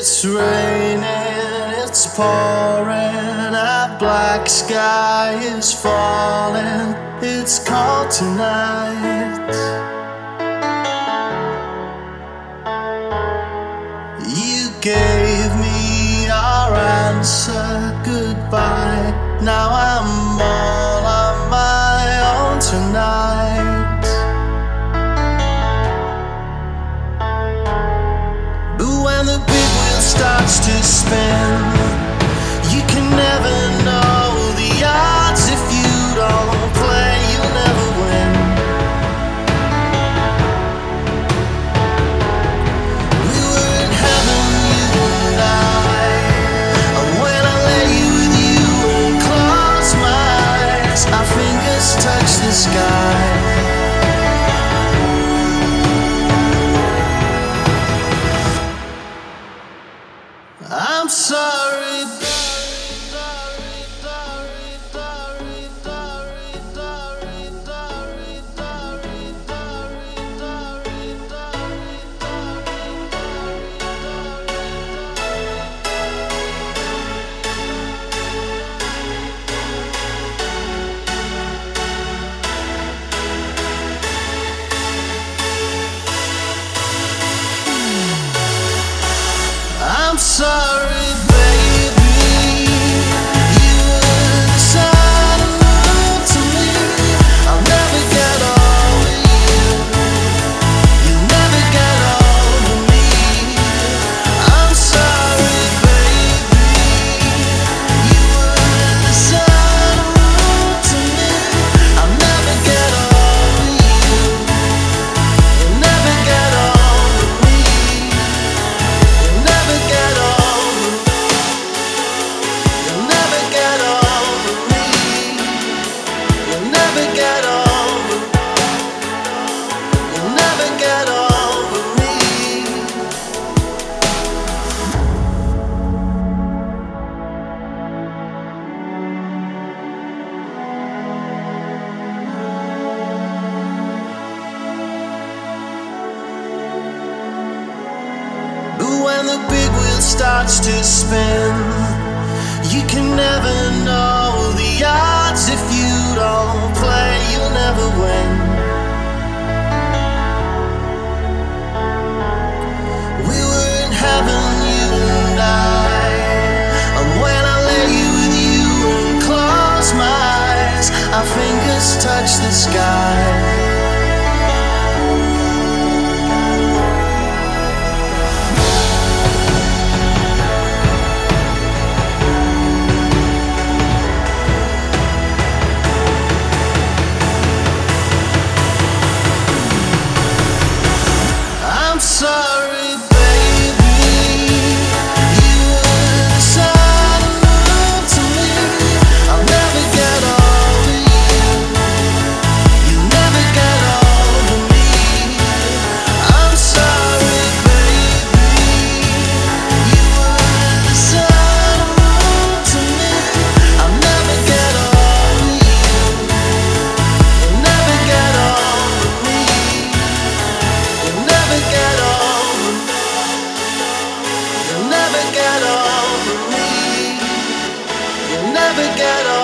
It's raining, it's pouring, a black sky is falling. It's cold tonight. sorry. the big wheel starts to spin. You can never know the odds if you don't play, you'll never win. We were in heaven, you and I. And when I lay you with you and close my eyes, our fingers touch the sky. never get old.